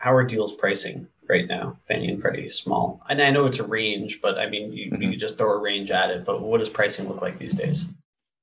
how are deals pricing right now, Fannie and Freddie small? And I know it's a range, but I mean, you, mm-hmm. you just throw a range at it. But what does pricing look like these days?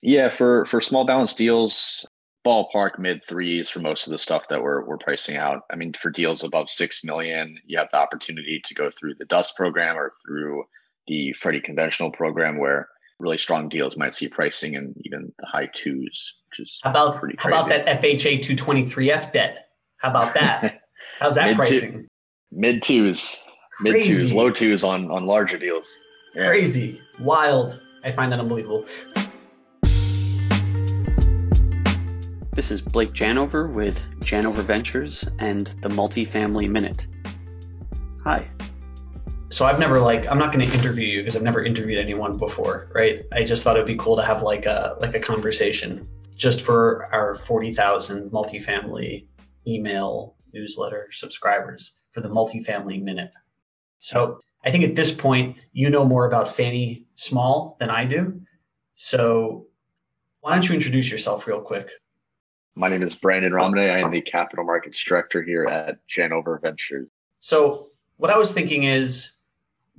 Yeah, for for small balance deals, ballpark mid threes for most of the stuff that we're we're pricing out. I mean, for deals above six million, you have the opportunity to go through the DUS program or through the Freddie conventional program, where really strong deals might see pricing in even the high twos, which is how about pretty crazy. how about that FHA two twenty three F debt? How about that? How's that mid pricing? Two, mid twos, mid twos, low twos on on larger deals. Yeah. Crazy, wild. I find that unbelievable. This is Blake Janover with Janover Ventures and the Multifamily Minute. Hi. So I've never like I'm not going to interview you because I've never interviewed anyone before, right? I just thought it'd be cool to have like a like a conversation just for our 40,000 multifamily email newsletter subscribers for the multifamily minute. So I think at this point you know more about Fannie Small than I do. So why don't you introduce yourself real quick? My name is Brandon Ramineh. I am the capital markets director here at Janover Ventures. So, what I was thinking is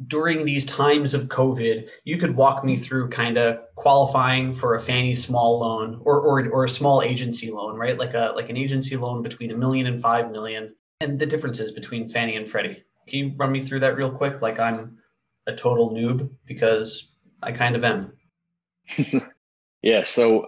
during these times of COVID, you could walk me through kind of qualifying for a Fannie small loan or, or, or a small agency loan, right? Like a like an agency loan between a million and five million, and the differences between Fannie and Freddie. Can you run me through that real quick? Like I'm a total noob because I kind of am. yeah. So,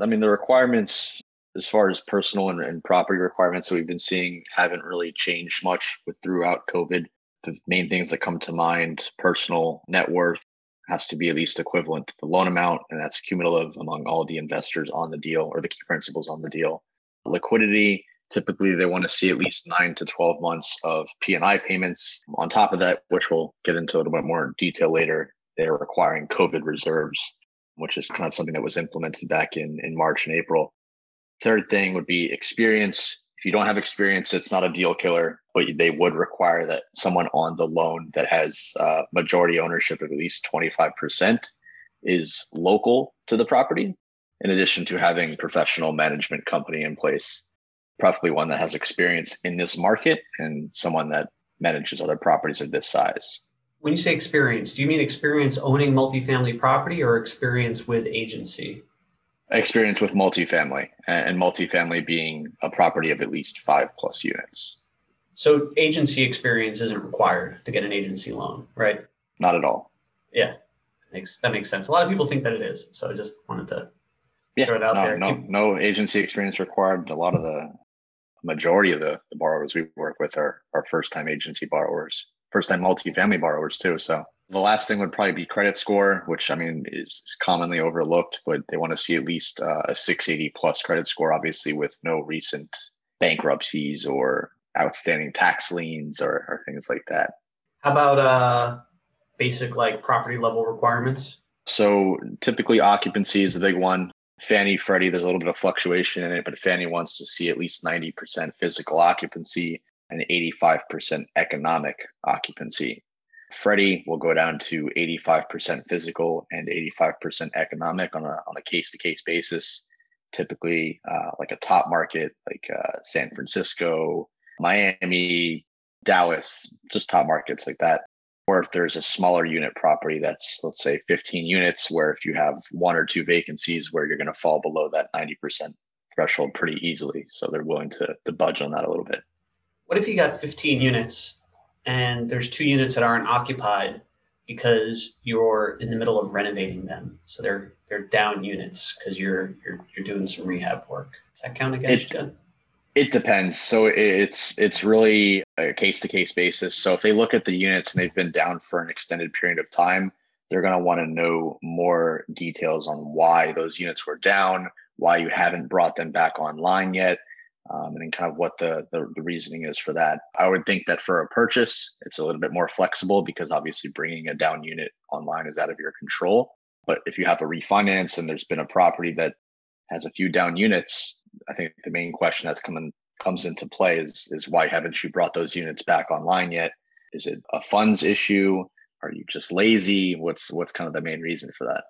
I mean, the requirements as far as personal and, and, property requirements that we've been seeing haven't really changed much with throughout COVID. The main things that come to mind, personal net worth has to be at least equivalent to the loan amount, and that's cumulative among all the investors on the deal or the key principals on the deal. Liquidity, typically they want to see at least nine to 12 months of P&I payments. On top of that, which we'll get into a little bit more detail later, they're requiring COVID reserves, which is kind of something that was implemented back in, in March and April Third thing would be experience. If you don't have experience, it's not a deal killer, but they would require that someone on the loan that has uh, majority ownership of at least 25% is local to the property, in addition to having professional management company in place, preferably one that has experience in this market and someone that manages other properties of this size. When you say experience, do you mean experience owning multifamily property or experience with agency? Experience with multifamily and multifamily being a property of at least five plus units. So agency experience isn't required to get an agency loan, right? Not at all. Yeah, makes that makes sense. A lot of people think that it is, so I just wanted to yeah, throw it out no, there. No, no agency experience required. A lot of the majority of the, the borrowers we work with are are first time agency borrowers, first time multifamily borrowers too. So the last thing would probably be credit score, which I mean is, is commonly overlooked, but they want to see at least uh, a 680 plus credit score, obviously with no recent bankruptcies or outstanding tax liens or, or things like that. How about uh, basic like property level requirements? So typically occupancy is the big one. Fannie, Freddie, there's a little bit of fluctuation in it, but Fannie wants to see at least 90% physical occupancy and 85% economic occupancy. Freddie will go down to 85% physical and 85% economic on a on a case to case basis. Typically, uh, like a top market like uh, San Francisco, Miami, Dallas, just top markets like that. Or if there's a smaller unit property that's let's say 15 units, where if you have one or two vacancies, where you're going to fall below that 90% threshold pretty easily. So they're willing to to budge on that a little bit. What if you got 15 units and there's two units that aren't occupied because you're in the middle of renovating them. So they're they're down units because you're you're you're doing some rehab work. Does that count against it, you? It depends. So it's it's really a case to case basis. So if they look at the units and they've been down for an extended period of time, they're going to want to know more details on why those units were down, why you haven't brought them back online yet um, and kind of what the, the, the reasoning is for that. I would think that for a purchase, it's a little bit more flexible because obviously bringing a down unit online is out of your control. But if you have a refinance and there's been a property that has a few down units, I think the main question that's coming comes into play is is why haven't you brought those units back online yet? Is it a funds issue? Are you just lazy? What's what's kind of the main reason for that?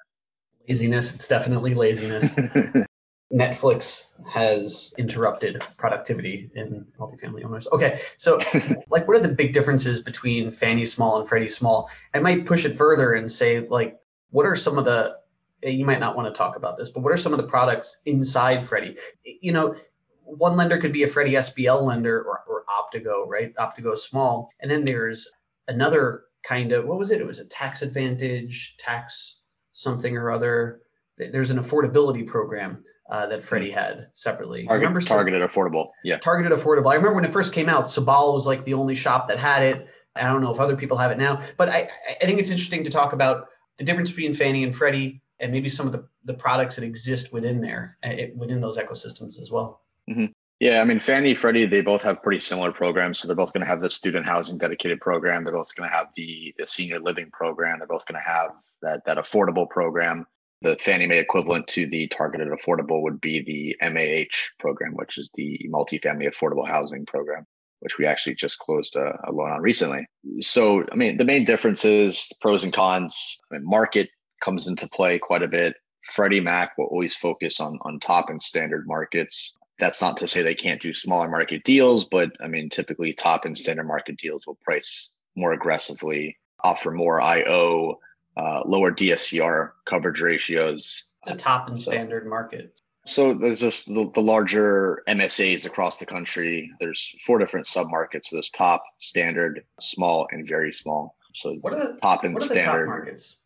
Laziness. It's definitely laziness. Netflix has interrupted productivity in multifamily owners. Okay, so like, what are the big differences between Fannie Small and Freddie Small? I might push it further and say, like, what are some of the eh, you might not want to talk about this, but what are some of the products inside Freddie? You know, one lender could be a Freddie SBL lender or, or Optigo, right? Optigo small, and then there's another kind of what was it? It was a tax advantage, tax something or other. There's an affordability program uh, that Freddie had separately. Target, remember targeted affordable. Yeah. Targeted affordable. I remember when it first came out, Sabal was like the only shop that had it. I don't know if other people have it now, but I, I think it's interesting to talk about the difference between Fannie and Freddie and maybe some of the, the products that exist within there, uh, within those ecosystems as well. Mm-hmm. Yeah, I mean, Fannie, Freddie, they both have pretty similar programs. So they're both going to have the student housing dedicated program. They're both going to have the, the senior living program. They're both going to have that, that affordable program. The Fannie Mae equivalent to the targeted affordable would be the MAH program, which is the multifamily affordable housing program, which we actually just closed a, a loan on recently. So, I mean, the main difference is pros and cons. I mean, market comes into play quite a bit. Freddie Mac will always focus on on top and standard markets. That's not to say they can't do smaller market deals, but I mean, typically top and standard market deals will price more aggressively, offer more IO, uh, lower DSCR coverage ratios. The top and so, standard market. So there's just the, the, larger MSAs across the country. There's four different submarkets. So there's top, standard, small, and very small. So what are the top and standard top markets?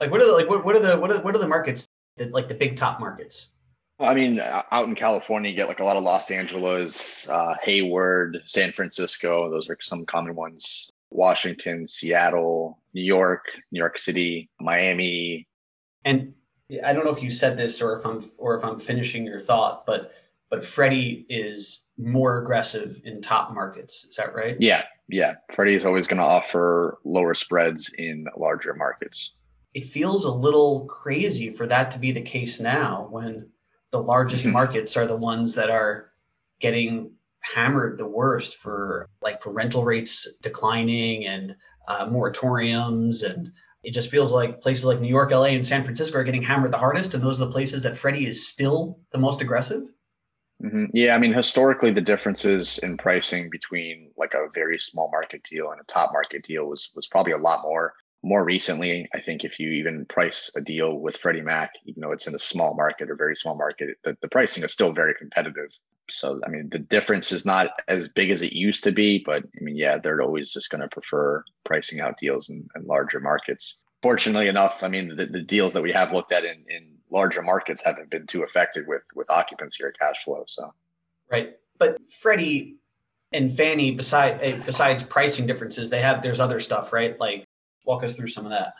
Like what are the like what, what are the what are what are the markets that like the big top markets? I mean, out in California, you get like a lot of Los Angeles, uh, Hayward, San Francisco. Those are some common ones. Washington, Seattle, New York, New York City, Miami. And I don't know if you said this or if I'm or if I'm finishing your thought, but but Freddie is more aggressive in top markets. Is that right? Yeah, yeah. Freddie is always going to offer lower spreads in larger markets. It feels a little crazy for that to be the case now when the largest mm-hmm. markets are the ones that are getting hammered the worst for like for rental rates declining and uh, moratoriums and it just feels like places like New York, LA, and San Francisco are getting hammered the hardest, and those are the places that Freddie is still the most aggressive. Mm-hmm. Yeah, I mean, historically, the differences in pricing between like a very small market deal and a top market deal was was probably a lot more more recently, I think if you even price a deal with Freddie Mac, even though it's in a small market or very small market, the, the pricing is still very competitive. So, I mean, the difference is not as big as it used to be, but I mean, yeah, they're always just going to prefer pricing out deals in, in, larger markets. Fortunately enough, I mean, the, the deals that we have looked at in, in larger markets haven't been too affected with with occupancy or cash flow. So, right. But Freddie and Fannie, beside eh, besides pricing differences, they have there's other stuff, right? Like walk us through some of that.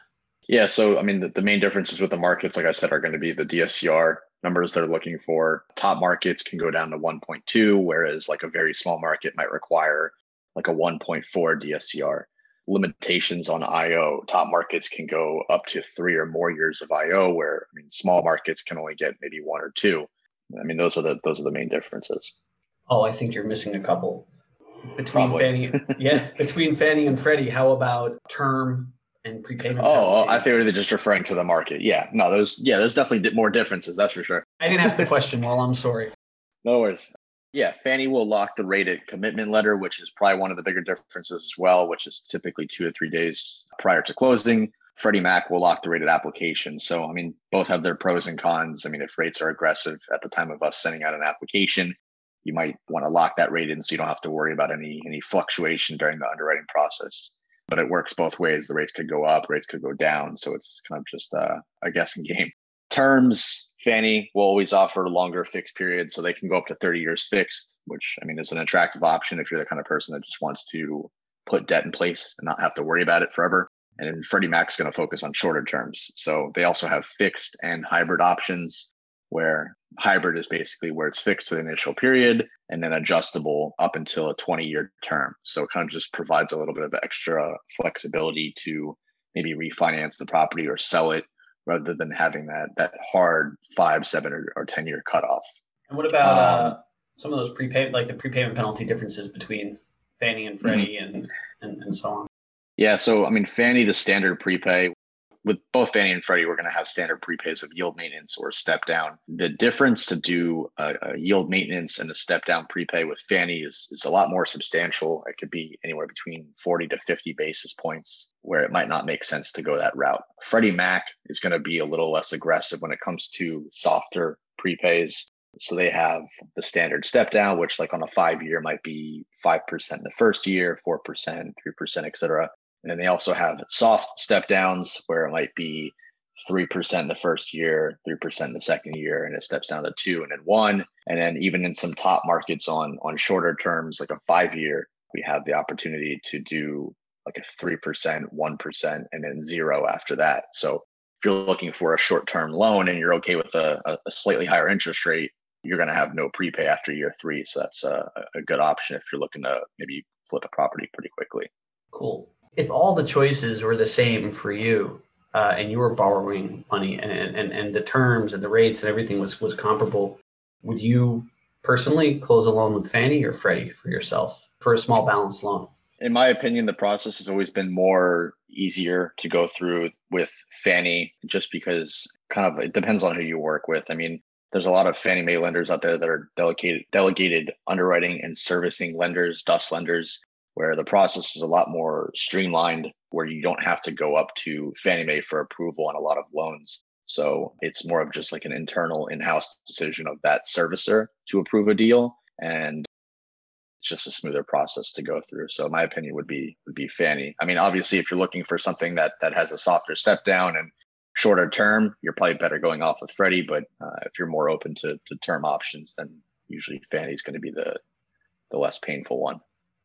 Yeah, so I mean, the, the main differences with the markets, like I said, are going to be the DSCR numbers they're looking for. Top markets can go down to 1.2, whereas like a very small market might require like a 1.4 DSCR. Limitations on IO. Top markets can go up to three or more years of IO, where I mean, small markets can only get maybe one or two. I mean, those are the those are the main differences. Oh, I think you're missing a couple between Probably. Fannie. yeah, between Fannie and Freddie. How about term and prepayment? Oh, oh I think they're just referring to the market. Yeah, no, there's yeah, there's definitely more differences. That's for sure. I didn't ask the question. well, I'm sorry. No worries. Yeah, Fannie will lock the rated commitment letter, which is probably one of the bigger differences as well, which is typically two to three days prior to closing. Freddie Mac will lock the rated application. So, I mean, both have their pros and cons. I mean, if rates are aggressive at the time of us sending out an application, you might want to lock that rate in so you don't have to worry about any any fluctuation during the underwriting process. But it works both ways. The rates could go up, rates could go down. So it's kind of just uh, a guessing game. Terms, Fannie will always offer longer fixed periods, so they can go up to 30 years fixed, which I mean is an attractive option if you're the kind of person that just wants to put debt in place and not have to worry about it forever. And Freddie Mac's going to focus on shorter terms. So they also have fixed and hybrid options where hybrid is basically where it's fixed for the initial period and then adjustable up until a 20 year term. So it kind of just provides a little bit of extra flexibility to maybe refinance the property or sell it rather than having that that hard five, seven, or, or 10 year cutoff. And what about uh, um, uh, some of those prepayment, like the prepayment penalty differences between Fannie and Freddie mm-hmm. and, and, and so on? Yeah. So, I mean, Fannie, the standard prepay with both Fannie and Freddie, we're going to have standard prepays of yield maintenance or step down. The difference to do a, a, yield maintenance and a step down prepay with Fannie is, is a lot more substantial. It could be anywhere between 40 to 50 basis points where it might not make sense to go that route. Freddie Mac is going to be a little less aggressive when it comes to softer prepays. So they have the standard step down, which like on a five year might be 5% in the first year, 4%, 3%, et cetera. And then they also have soft step downs where it might be 3% in the first year, 3% in the second year, and it steps down to two and then one. And then even in some top markets on on shorter terms, like a five year, we have the opportunity to do like a 3%, 1%, and then zero after that. So if you're looking for a short term loan and you're okay with a, a slightly higher interest rate, you're going to have no prepay after year three. So that's a, a good option if you're looking to maybe flip a property pretty quickly. Cool. If all the choices were the same for you, uh, and you were borrowing money and, and, and the terms and the rates and everything was, was comparable, would you personally close a loan with Fannie or Freddie for yourself for a small balance loan? In my opinion, the process has always been more easier to go through with Fannie just because kind of it depends on who you work with. I mean, there's a lot of Fannie Mae lenders out there that are delegated delegated underwriting and servicing lenders, DUS lenders, where the process is a lot more streamlined, where you don't have to go up to Fannie Mae for approval on a lot of loans. So it's more of just like an internal in-house decision of that servicer to approve a deal, and it's just a smoother process to go through. So my opinion would be would be Fannie. I mean, obviously, if you're looking for something that that has a softer step down and shorter term, you're probably better going off with Freddie. But uh, if you're more open to, to term options, then usually Fannie is going to be the the less painful one.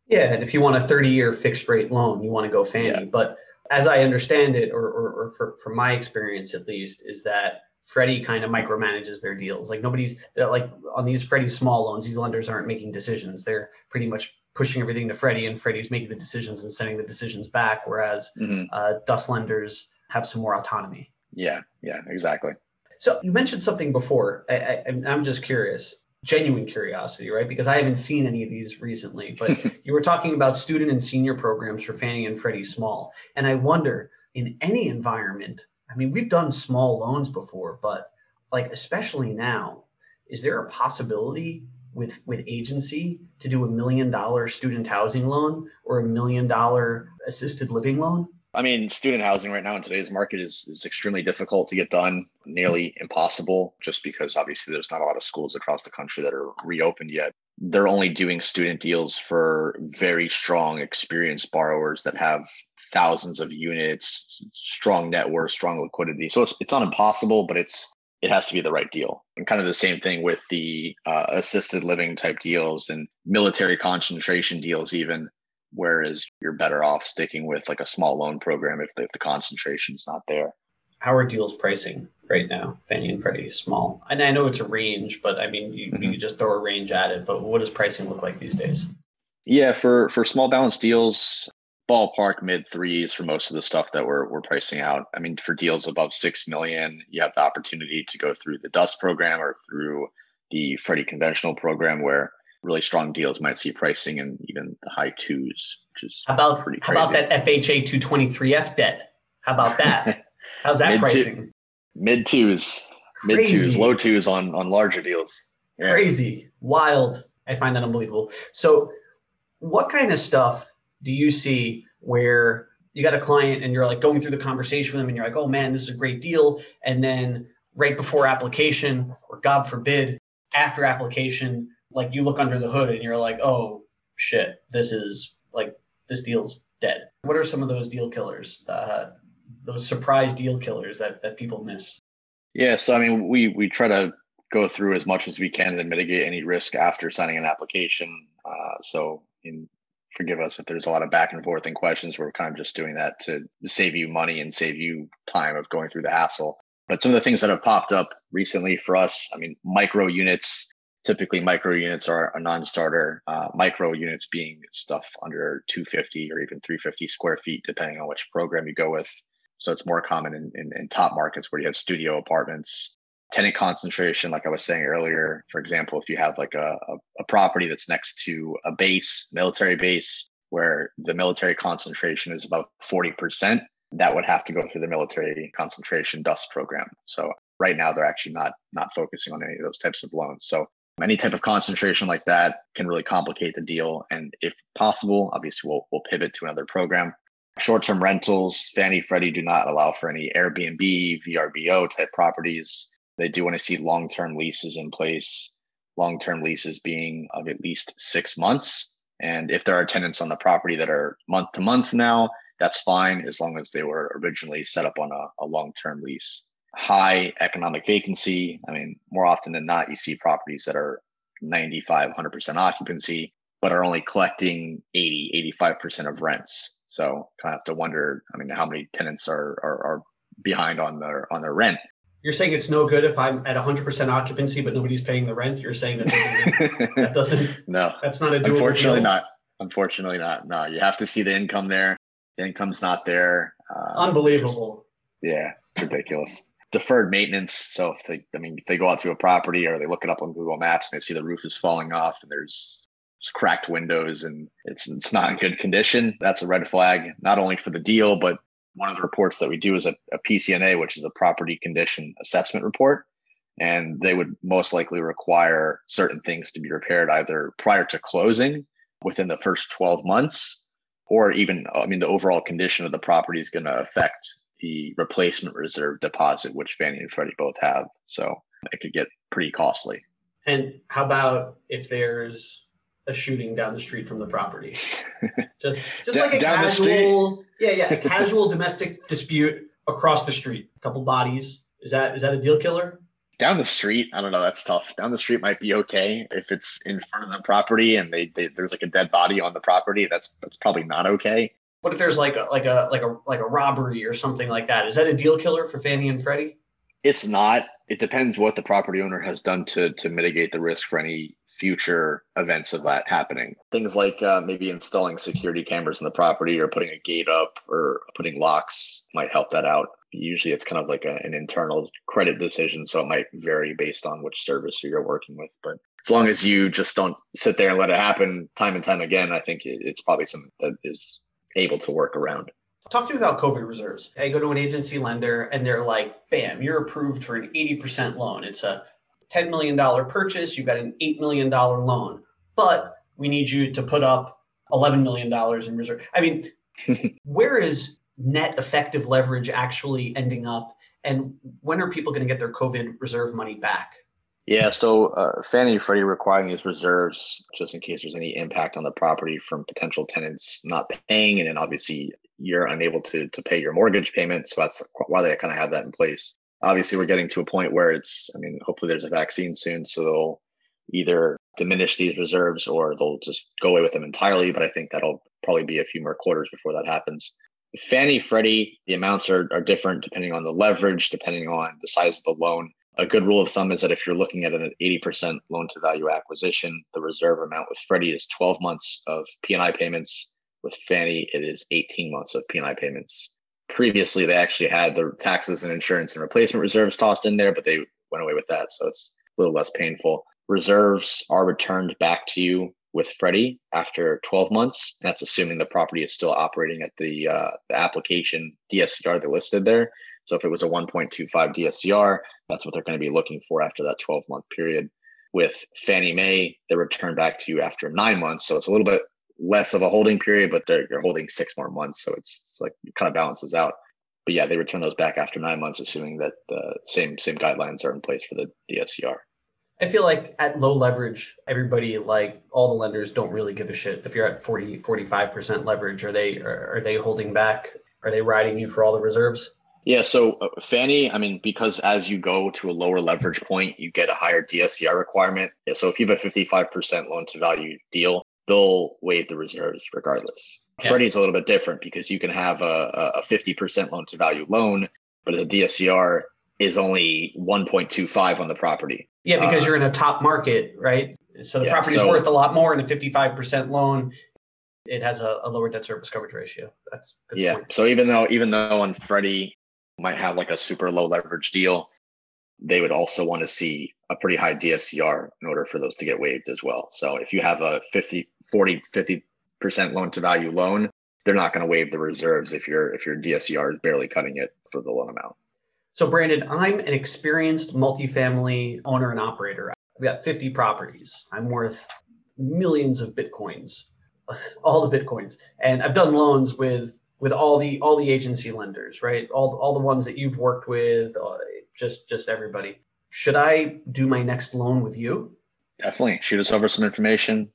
Yeah, and if you want a 30 year fixed rate loan, you want to go Fannie. Yeah. But as I understand it, or, or, or for, from my experience at least, is that Freddie kind of micromanages their deals. Like nobody's like on these Freddie small loans, these lenders aren't making decisions. They're pretty much pushing everything to Freddie, and Freddie's making the decisions and sending the decisions back. Whereas mm-hmm. uh, DUS lenders have some more autonomy. Yeah, yeah, exactly. So you mentioned something before. I, I, I'm just curious, genuine curiosity, right? Because I haven't seen any of these recently. But you were talking about student and senior programs for Fannie and Freddie Small, and I wonder in any environment. I mean, we've done small loans before, but like especially now, is there a possibility with with agency to do a million dollar student housing loan or a million dollar assisted living loan? I mean, student housing right now in today's market is, is extremely difficult to get done, nearly impossible, just because obviously there's not a lot of schools across the country that are reopened yet. They're only doing student deals for very strong, experienced borrowers that have thousands of units, strong net worth, strong liquidity. So it's, it's not impossible, but it's it has to be the right deal. And kind of the same thing with the uh, assisted living type deals and military concentration deals, even whereas you're better off sticking with like a small loan program if the, if the concentration is not there. How are deals pricing right now, Fannie and Freddie small? And I know it's a range, but I mean, you, mm-hmm. you just throw a range at it. But what does pricing look like these days? Yeah, for for small balance deals, ballpark mid threes for most of the stuff that we're we're pricing out. I mean, for deals above six million, you have the opportunity to go through the DUS program or through the Freddie conventional program, where really strong deals might see pricing in even the high twos, which is how about pretty crazy. How about that FHA 223F debt? How about that? How's that mid pricing? Two, mid twos, mid twos, low twos on on larger deals. Yeah. Crazy, wild. I find that unbelievable. So, what kind of stuff do you see where you got a client and you're like going through the conversation with them and you're like, oh man, this is a great deal, and then right before application, or God forbid, after application, like you look under the hood and you're like, oh shit, this is like this deal's dead. What are some of those deal killers, uh, those surprise deal killers that that people miss? Yeah, so I mean, we we try to go through as much as we can and mitigate any risk after signing an application. Uh, so, in forgive us if there's a lot of back and forth and questions. We're kind of just doing that to save you money and save you time of going through the hassle. But some of the things that have popped up recently for us, I mean, micro units typically micro units are a non-starter uh, micro units being stuff under 250 or even 350 square feet depending on which program you go with so it's more common in, in, in, top markets where you have studio apartments tenant concentration like i was saying earlier for example if you have like a, a, a property that's next to a base military base where the military concentration is about 40% that would have to go through the military concentration DUS program. So right now they're actually not not focusing on any of those types of loans. So any type of concentration like that can really complicate the deal. And if possible, obviously we'll we'll pivot to another program. Short-term rentals, Fannie Freddie do not allow for any Airbnb, VRBO type properties. They do want to see long-term leases in place. Long-term leases being of at least six months. And if there are tenants on the property that are month to month now, that's fine as long as they were originally set up on a, a long-term lease high economic vacancy. I mean, more often than not, you see properties that are 95, 100% occupancy, but are only collecting 80, 85% of rents. So kind of have to wonder, I mean, how many tenants are, are, are behind on their, on their rent. You're saying it's no good if I'm at 100% occupancy, but nobody's paying the rent. You're saying that doesn't, that doesn't no, that's not a doable Unfortunately deal. not. Unfortunately not. No, you have to see the income there. The income's not there. Uh, Unbelievable. Yeah, it's ridiculous deferred maintenance. So if they, I mean, if they go out to a property or they look it up on Google Maps and they see the roof is falling off and there's, cracked windows and it's it's not in good condition, that's a red flag. Not only for the deal, but one of the reports that we do is a, a PCNA, which is a property condition assessment report. And they would most likely require certain things to be repaired either prior to closing within the first 12 months or even i mean the overall condition of the property is going to affect the replacement reserve deposit, which Fannie and Freddie both have. So it could get pretty costly. And how about if there's a shooting down the street from the property? Just just D- like a casual, yeah, yeah, a casual domestic dispute across the street. A couple bodies. Is that is that a deal killer? Down the street, I don't know. That's tough. Down the street might be okay if it's in front of the property and they, they there's like a dead body on the property. That's that's probably not okay. What if there's like a like a like a like a robbery or something like that? Is that a deal killer for Fannie and Freddie? It's not. It depends what the property owner has done to to mitigate the risk for any future events of that happening. Things like uh, maybe installing security cameras in the property or putting a gate up or putting locks might help that out. Usually it's kind of like a, an internal credit decision. So it might vary based on which service you're working with. But as long as you just don't sit there and let it happen time and time again, I think it, it's probably something that is able to work around. Talk to me about COVID reserves. I go to an agency lender and they're like, bam, you're approved for an 80% loan. It's a $10 million purchase. You've got an $8 million loan, but we need you to put up $11 million in reserve. I mean, where is net effective leverage actually ending up? And when are people going to get their COVID reserve money back? Yeah, so uh, Fannie and Freddie requiring these reserves just in case there's any impact on the property from potential tenants not paying, and then obviously you're unable to to pay your mortgage payment. So that's why they kind of have that in place. Obviously, we're getting to a point where it's. I mean, hopefully there's a vaccine soon, so they'll either diminish these reserves or they'll just go away with them entirely. But I think that'll probably be a few more quarters before that happens. Fannie, Freddie, the amounts are, are different depending on the leverage, depending on the size of the loan a good rule of thumb is that if you're looking at an 80% loan to value acquisition, the reserve amount with Freddie is 12 months of P&I payments. With Fannie, it is 18 months of P&I payments. Previously, they actually had the taxes and insurance and replacement reserves tossed in there, but they went away with that. So it's a little less painful. Reserves are returned back to you with Freddie after 12 months. That's assuming the property is still operating at the, uh, the application DSCR they listed there. So if it was a 1.25 DSCR, that's what they're going to be looking for after that 12 month period. With Fannie Mae, they return back to you after nine months. So it's a little bit less of a holding period, but they're, you're holding six more months. So it's, it's like it kind of balances out. But yeah, they return those back after nine months, assuming that the same same guidelines are in place for the DSCR. I feel like at low leverage, everybody like all the lenders don't really give a shit. If you're at 40, 45% leverage, are they are, are they holding back? Are they riding you for all the reserves? Yeah, so uh, Fannie, I mean, because as you go to a lower leverage point, you get a higher DSCR requirement. Yeah, so if you have a 55% loan to value deal, they'll waive the reserves regardless. Yeah. Freddie's a little bit different because you can have a, a 50% loan to value loan, but the DSCR is only 1.25 on the property. Yeah, because uh, you're in a top market, right? So the yeah, property's so, worth a lot more in a 55% loan. It has a, a lower debt service coverage ratio. That's good. yeah. Point. So even though even though on Freddie might have like a super low leverage deal, they would also want to see a pretty high DSCR in order for those to get waived as well. So if you have a 50, 40, 50% loan to value loan they're not going to waive the reserves if your if your DSCR is barely cutting it for the loan amount. So, Brandon, I'm an experienced multifamily owner and operator. I've got 50 properties. I'm worth millions of bitcoins, all the bitcoins, and I've done loans with with all the all the agency lenders, right? All all the ones that you've worked with, uh, just just everybody. Should I do my next loan with you? Definitely. Shoot us over some information.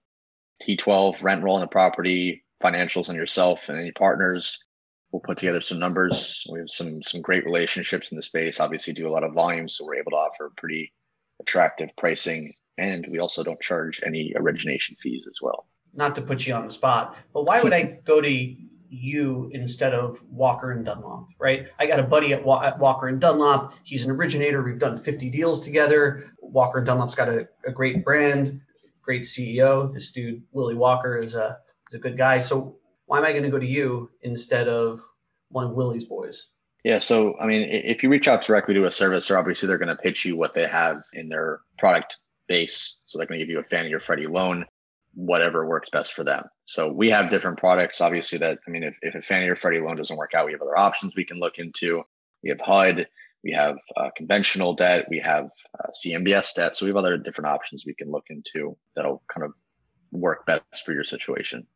T12, rent roll on the property, financials on yourself and any partners. We'll put together some numbers. We have some some great relationships in the space. Obviously, do a lot of volume, so we're able to offer pretty attractive pricing, and we also don't charge any origination fees as well. Not to put you on the spot, but why would I go to you instead of Walker and Dunlop, right? I got a buddy at, at, Walker and Dunlop. He's an originator. We've done 50 deals together. Walker and Dunlop's got a, a great brand, great CEO. This dude, Willie Walker, is a, is a good guy. So why am I going to go to you instead of one of Willie's boys? Yeah. So, I mean, if you reach out directly to a servicer, obviously they're going to pitch you what they have in their product base. So they're going to give you a Fannie or Freddie loan, whatever works best for them. So we have different products. Obviously, that, I mean, if, if a Fannie or Freddie loan doesn't work out, we have other options we can look into. We have HUD, we have uh, conventional debt, we have uh, CMBS debt. So we have other different options we can look into that'll kind of work best for your situation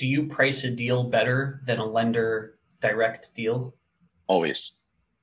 do you price a deal better than a lender direct deal? Always.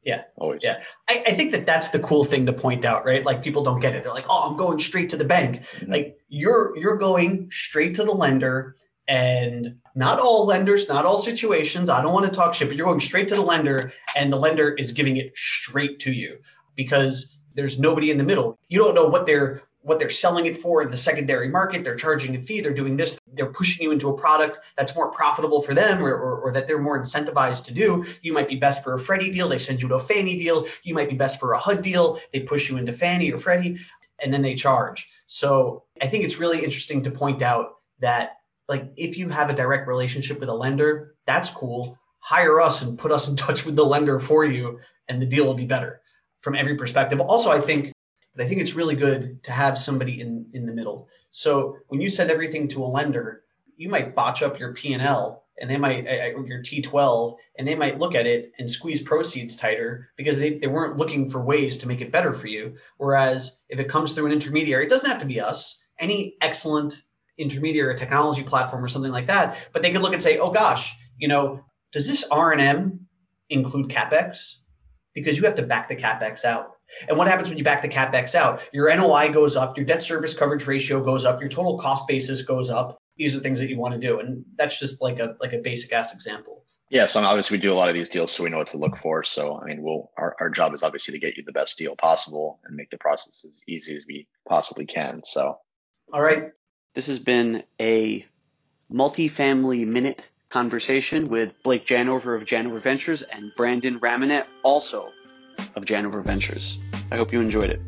Yeah. Always. Yeah. I, I, think that that's the cool thing to point out, right? Like people don't get it. They're like, oh, I'm going straight to the bank. Mm-hmm. Like you're you're going straight to the lender. And not all lenders, not all situations. I don't want to talk shit, but you're going straight to the lender, and the lender is giving it straight to you because there's nobody in the middle. You don't know what they're what they're selling it for in the secondary market. They're charging a fee. They're doing this. They're pushing you into a product that's more profitable for them or, or, or, that they're more incentivized to do. You might be best for a Freddie deal. They send you to a Fannie deal. You might be best for a HUD deal. They push you into Fannie or Freddie and then they charge. So I think it's really interesting to point out that like if you have a direct relationship with a lender, that's cool. Hire us and put us in touch with the lender for you and the deal will be better from every perspective. Also, I think but I think it's really good to have somebody in in the middle. So when you send everything to a lender, you might botch up your P and they might uh, your T12, and they might look at it and squeeze proceeds tighter because they, they weren't looking for ways to make it better for you. Whereas if it comes through an intermediary, it doesn't have to be us. Any excellent intermediary technology platform or something like that, but they could look and say, oh gosh, you know, does this R and M include capex? Because you have to back the capex out and what happens when you back the capex out? Your NOI goes up, your debt service coverage ratio goes up, your total cost basis goes up. These are things that you want to do, and that's just like a like a basic ass example. Yeah, so obviously we do a lot of these deals, so we know what to look for. So I mean, we'll our, our job is obviously to get you the best deal possible and make the process as easy as we possibly can. So, all right, this has been a multifamily minute conversation with Blake Janover of Janover Ventures and Brandon Ramineh, also of Janover Ventures. I hope you enjoyed it.